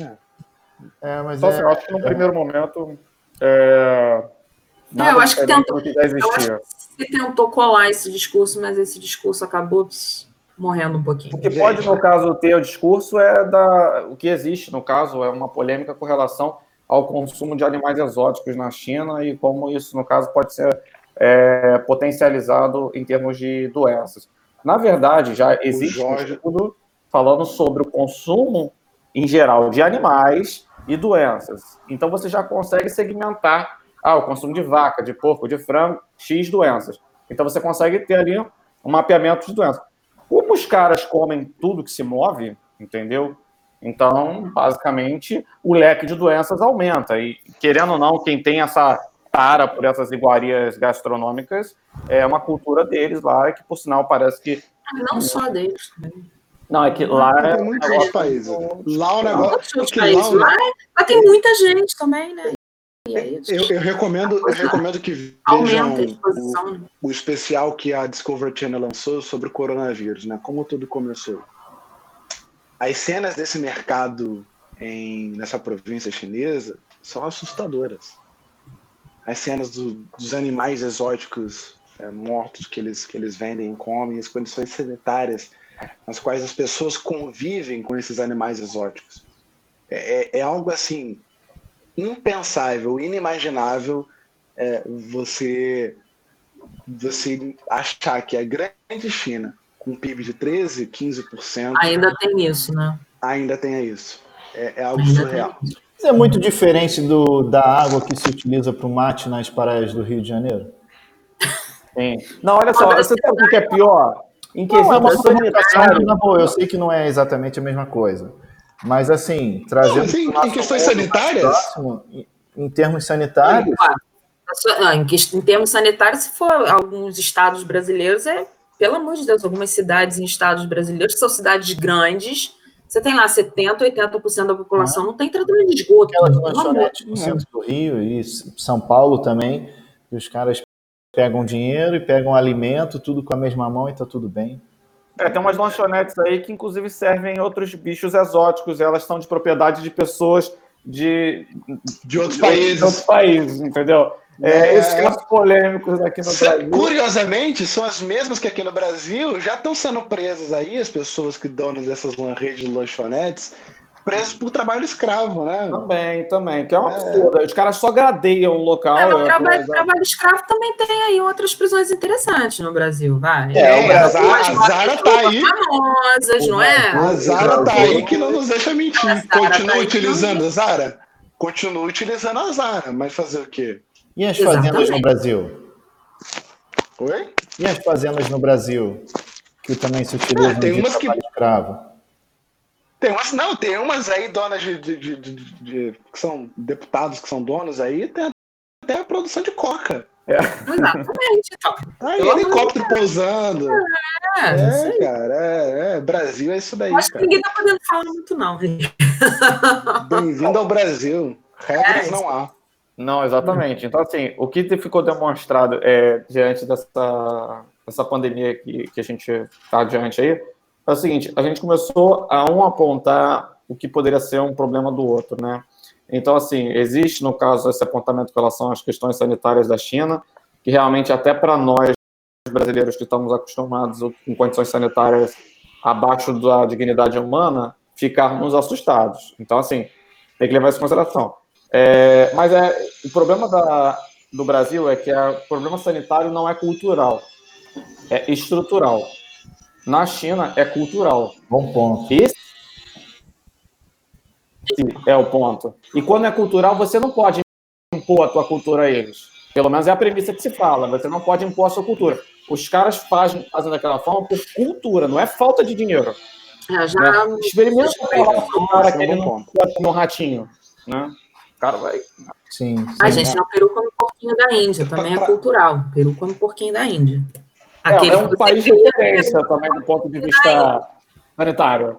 É. É, mas Então, é, assim, eu acho que no primeiro momento. É, nada eu acho que tentou- Eu acho que você tentou colar esse discurso, mas esse discurso acabou morrendo um pouquinho. O que pode, no caso, ter o discurso é da. O que existe, no caso, é uma polêmica com relação ao consumo de animais exóticos na China e como isso, no caso, pode ser é, potencializado em termos de doenças. Na verdade, já existe um Jorge- estudo falando sobre o consumo em geral de animais e doenças. Então você já consegue segmentar ah, o consumo de vaca, de porco, de frango, X doenças. Então você consegue ter ali um mapeamento de doenças. Como os caras comem tudo que se move, entendeu? Então, basicamente, o leque de doenças aumenta. E, querendo ou não, quem tem essa tara por essas iguarias gastronômicas é uma cultura deles lá, que, por sinal, parece que. Não só deles. Não, é que lá. é Tem muitos outros países. Lá o negócio. É que países lá, lá, tem muita gente também, né? Eu, eu recomendo, eu recomendo que vejam o, né? o especial que a Discovery Channel lançou sobre o coronavírus, né? Como tudo começou. As cenas desse mercado em, nessa província chinesa são assustadoras. As cenas do- dos animais exóticos é, mortos que eles, que eles vendem e comem, as condições sanitárias nas quais as pessoas convivem com esses animais exóticos. É, é- é algo assim impensável, inimaginável é, você você achar que a grande China, com um PIB de 13, 15%, Ainda tem isso, né? ainda tenha isso. É, é algo Ainda tem surreal. isso. Isso é muito diferente do, da água que se utiliza para o mate nas praias do Rio de Janeiro? Sim. Não, olha só, você sabe o que é pior? Em Não, é uma comunicação, sanitário. na boa, eu sei que não é exatamente a mesma coisa. Mas, assim, trazendo. Não, mas em- questões sanitárias? próximo, em, em termos sanitários, Em, em termos sanitários, se for alguns estados brasileiros, é, pelo amor de Deus, algumas cidades em estados brasileiros, que são cidades grandes, você tem lá 70%, 80% da população não tem tratamento de esgoto. aquelas lanchonetes no centro do Rio e São Paulo também, que os caras pegam dinheiro e pegam alimento, tudo com a mesma mão e tá tudo bem. É, tem umas lanchonetes aí que, inclusive, servem outros bichos exóticos. Elas são de propriedade de pessoas de, De outros de países. outros países, entendeu? É, É. Esses casos polêmicos aqui no Se- Brasil. Curiosamente, são as mesmas que aqui no Brasil já estão sendo presas aí, as pessoas que donas dessas redes de lanchonetes, presas por trabalho escravo, né? Também, também, que é uma É. absurdo. Os caras só gradeiam o local. É, mas eu- trabalho, trabalho escravo também tem aí outras prisões interessantes no Brasil, vai. É, o a Zara, Umas a Zara tá aí. famosas, não é? A Zara tá aí que não nos deixa mentir. A Zara Continua tá utilizando a Zara? Continua utilizando a Zara, mas fazer o quê? E as Exatamente. fazendas no Brasil? Oi? E as fazendas no Brasil? Que também se utilizam Ah, tem de umas que- trabalho escravo. Tem umas, não, tem umas aí donas de, de- de- de- de- que são deputados que são donos aí, tem até a produção de coca. Exatamente. Então, Aí Pelo amor de helicóptero pousando. é, É, aí. cara, é, é, Brasil é isso daí, Acho que cara. ninguém tá podendo falar muito, não. Bem-vindo ao Brasil. Regras É, não há. Não, exatamente. Então, assim, o que ficou demonstrado é, diante dessa, dessa pandemia que, que a gente está diante aí, é o seguinte, a gente começou a um apontar o que poderia ser um problema do outro, né? Então, assim, existe, no caso, esse apontamento com relação às questões sanitárias da China, que realmente até para nós, brasileiros que estamos acostumados com condições sanitárias abaixo da dignidade humana, ficarmos assustados. Então, assim, tem que levar isso em consideração. É, mas é, o problema da, do Brasil é que o problema sanitário não é cultural, é estrutural. Na China é cultural. Bom ponto. Esse é o ponto. E quando é cultural, você não pode impor a tua cultura a eles. Pelo menos é a premissa que se fala. Você não pode impor a sua cultura. Os caras fazem, fazem daquela forma por cultura, não é falta de dinheiro. É, já Né? Experimenta falar pro cara Esse é que ele bom não ponto. pode comer um ratinho. Né? O cara vai. Sim, sim. A gente não, Peru come porquinho da Índia, também é cultural. Peru come porquinho da Índia. É, Aquele é que um você país de referência também do ponto de vista sanitário.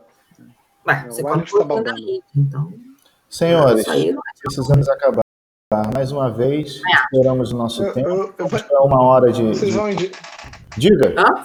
Ué, você Lá come a gente tá porquinho da babando. Índia. Então, Senhores, aí é precisamos acabar. Mais uma vez, estouramos o nosso Eu- tempo. eu- eu- uma hora de. Vocês vão Diga. Hã?